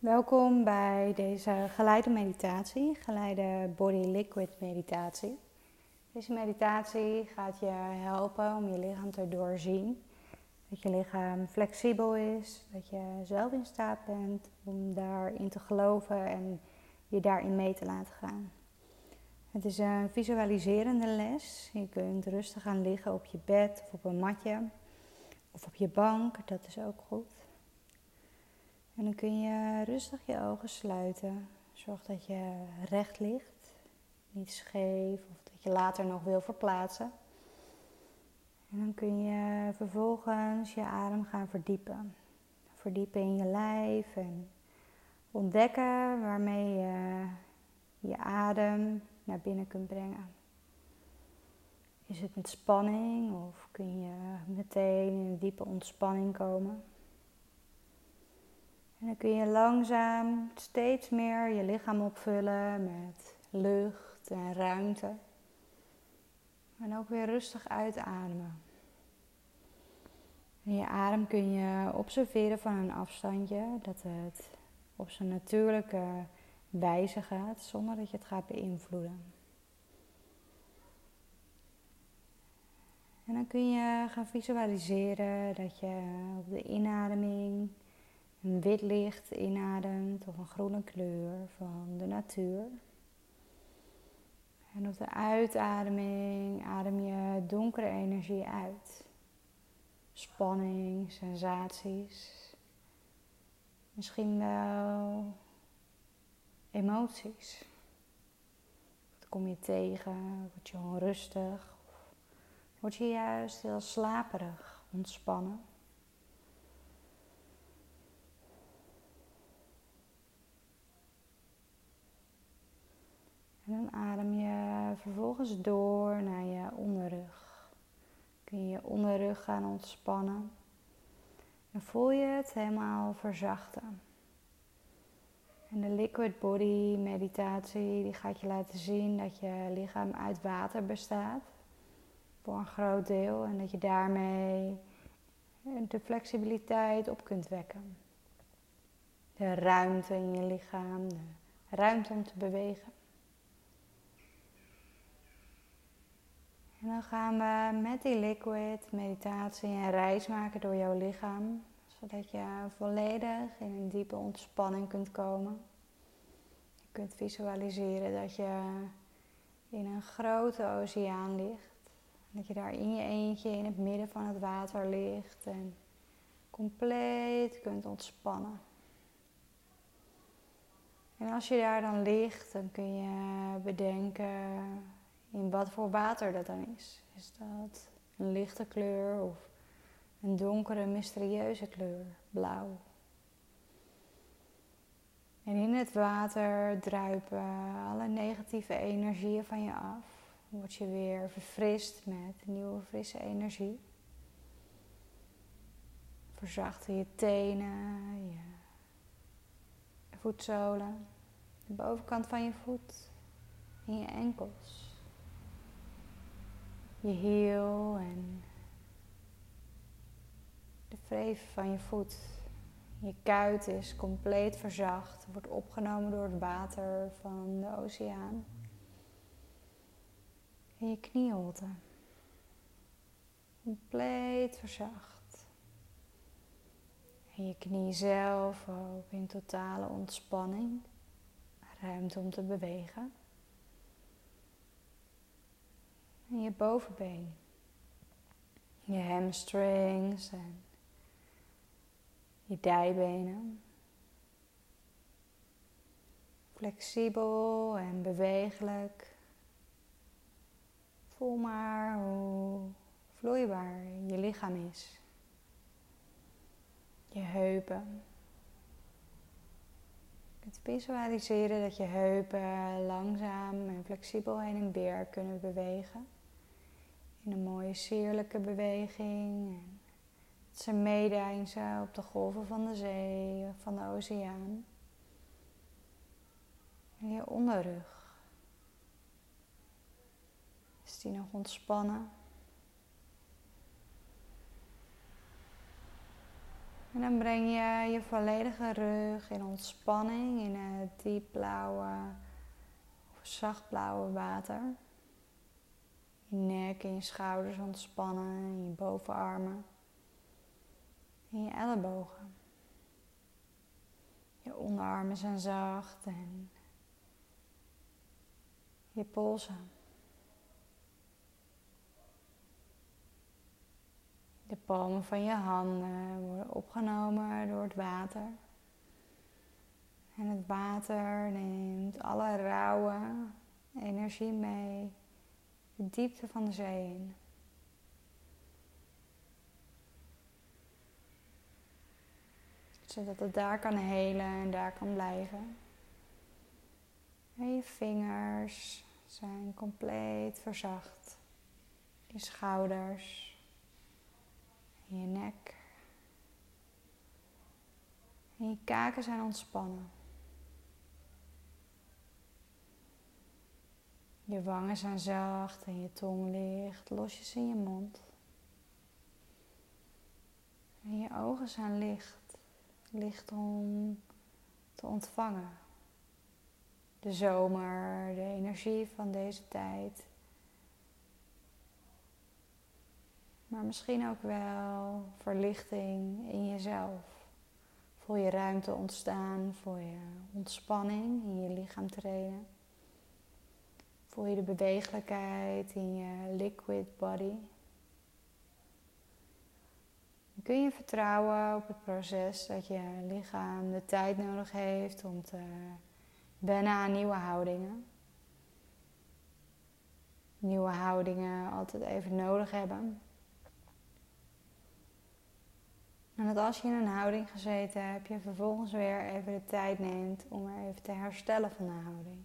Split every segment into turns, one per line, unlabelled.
Welkom bij deze geleide meditatie, geleide body liquid meditatie. Deze meditatie gaat je helpen om je lichaam te doorzien. Dat je lichaam flexibel is, dat je zelf in staat bent om daarin te geloven en je daarin mee te laten gaan. Het is een visualiserende les. Je kunt rustig gaan liggen op je bed of op een matje of op je bank, dat is ook goed. En dan kun je rustig je ogen sluiten. Zorg dat je recht ligt, niet scheef of dat je later nog wil verplaatsen. En dan kun je vervolgens je adem gaan verdiepen. Verdiepen in je lijf en ontdekken waarmee je je adem naar binnen kunt brengen. Is het met spanning of kun je meteen in een diepe ontspanning komen? En dan kun je langzaam steeds meer je lichaam opvullen met lucht en ruimte. En ook weer rustig uitademen. En je adem kun je observeren van een afstandje, dat het op zijn natuurlijke wijze gaat, zonder dat je het gaat beïnvloeden. En dan kun je gaan visualiseren dat je op de inademing een wit licht inademt of een groene kleur van de natuur. En op de uitademing adem je donkere energie uit. Spanning, sensaties. Misschien wel emoties. Wat kom je tegen? Word je onrustig? Word je juist heel slaperig, ontspannen? En dan adem je vervolgens door naar je onderrug. Kun je je onderrug gaan ontspannen. En voel je het helemaal verzachten. En de liquid body meditatie die gaat je laten zien dat je lichaam uit water bestaat. Voor een groot deel. En dat je daarmee de flexibiliteit op kunt wekken. De ruimte in je lichaam, de ruimte om te bewegen. En dan gaan we met die liquid meditatie een reis maken door jouw lichaam, zodat je volledig in een diepe ontspanning kunt komen. Je kunt visualiseren dat je in een grote oceaan ligt. Dat je daar in je eentje in het midden van het water ligt en compleet kunt ontspannen. En als je daar dan ligt, dan kun je bedenken in wat voor water dat dan is. Is dat een lichte kleur of een donkere, mysterieuze kleur, blauw? En in het water druipen alle negatieve energieën van je af. Word je weer verfrist met nieuwe frisse energie. Verzachten je tenen, je voetzolen, de bovenkant van je voet en je enkels je hiel en de vreef van je voet. Je kuit is compleet verzacht, wordt opgenomen door het water van de oceaan. En je knieholte. Compleet verzacht. En je knie zelf ook in totale ontspanning. Ruimte om te bewegen. Je bovenbeen. Je hamstrings en je dijbenen. Flexibel en bewegelijk. Voel maar hoe vloeibaar je lichaam is. Je heupen. Je kunt visualiseren dat je heupen langzaam en flexibel heen en weer kunnen bewegen in een mooie sierlijke beweging. En ze meedeinzen op de golven van de zee van de oceaan. En je onderrug. Is die nog ontspannen? En dan breng je je volledige rug in ontspanning in het diepblauwe of zachtblauwe water. Je nek en je schouders ontspannen, je bovenarmen en je ellebogen. Je onderarmen zijn zacht en je polsen. De palmen van je handen worden opgenomen door het water. En het water neemt alle rauwe energie mee, de diepte van de zee in. Zodat het daar kan helen en daar kan blijven. En je vingers zijn compleet verzacht. Je schouders je nek. En je kaken zijn ontspannen. Je wangen zijn zacht en je tong ligt losjes in je mond. En je ogen zijn licht, licht om te ontvangen. De zomer, de energie van deze tijd. maar misschien ook wel verlichting in jezelf. Voel je ruimte ontstaan, voel je ontspanning in je lichaam treden. Voel je de bewegelijkheid in je liquid body. kun je vertrouwen op het proces dat je lichaam de tijd nodig heeft om te wennen aan nieuwe houdingen. Nieuwe houdingen altijd even nodig hebben En dat als je in een houding gezeten hebt, je vervolgens weer even de tijd neemt om er even te herstellen van de houding.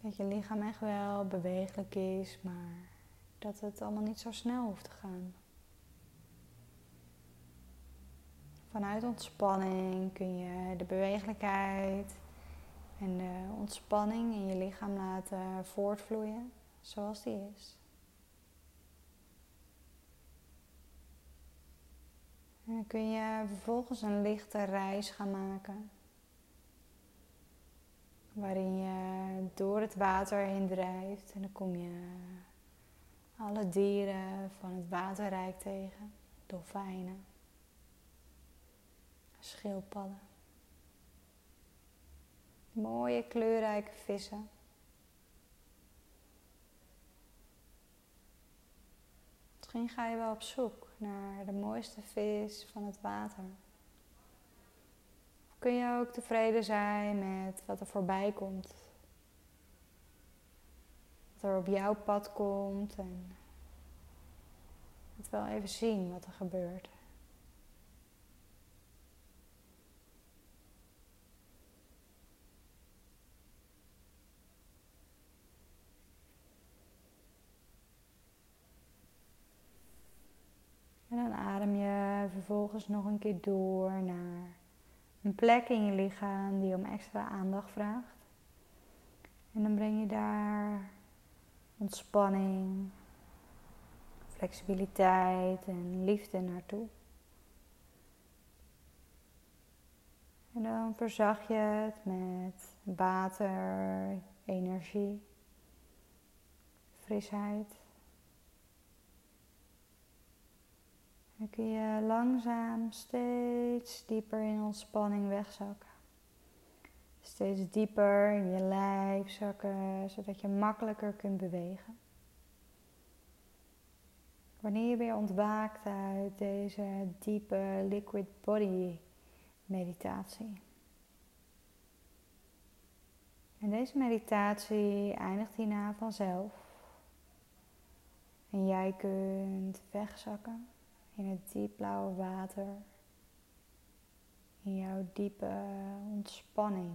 Dat je lichaam echt wel bewegelijk is, maar dat het allemaal niet zo snel hoeft te gaan. Vanuit ontspanning kun je de bewegelijkheid en de ontspanning in je lichaam laten voortvloeien zoals die is. En dan kun je vervolgens een lichte reis gaan maken. Waarin je door het water heen drijft. En dan kom je alle dieren van het waterrijk tegen. Dolfijnen. Schildpadden. Mooie kleurrijke vissen. Misschien ga je wel op zoek naar de mooiste vis van het water? Kun je ook tevreden zijn met wat er voorbij komt? Wat er op jouw pad komt en het wel even zien wat er gebeurt. En dan adem je vervolgens nog een keer door naar een plek in je lichaam die om extra aandacht vraagt. En dan breng je daar ontspanning, flexibiliteit en liefde naartoe. En dan verzag je het met water, energie, frisheid. Dan kun je langzaam steeds dieper in ontspanning wegzakken. Steeds dieper in je lijf zakken, zodat je makkelijker kunt bewegen. Wanneer je weer ontwaakt uit deze diepe liquid body meditatie. En deze meditatie eindigt hierna vanzelf. En jij kunt wegzakken in het diepblauwe water, in jouw diepe ontspanning.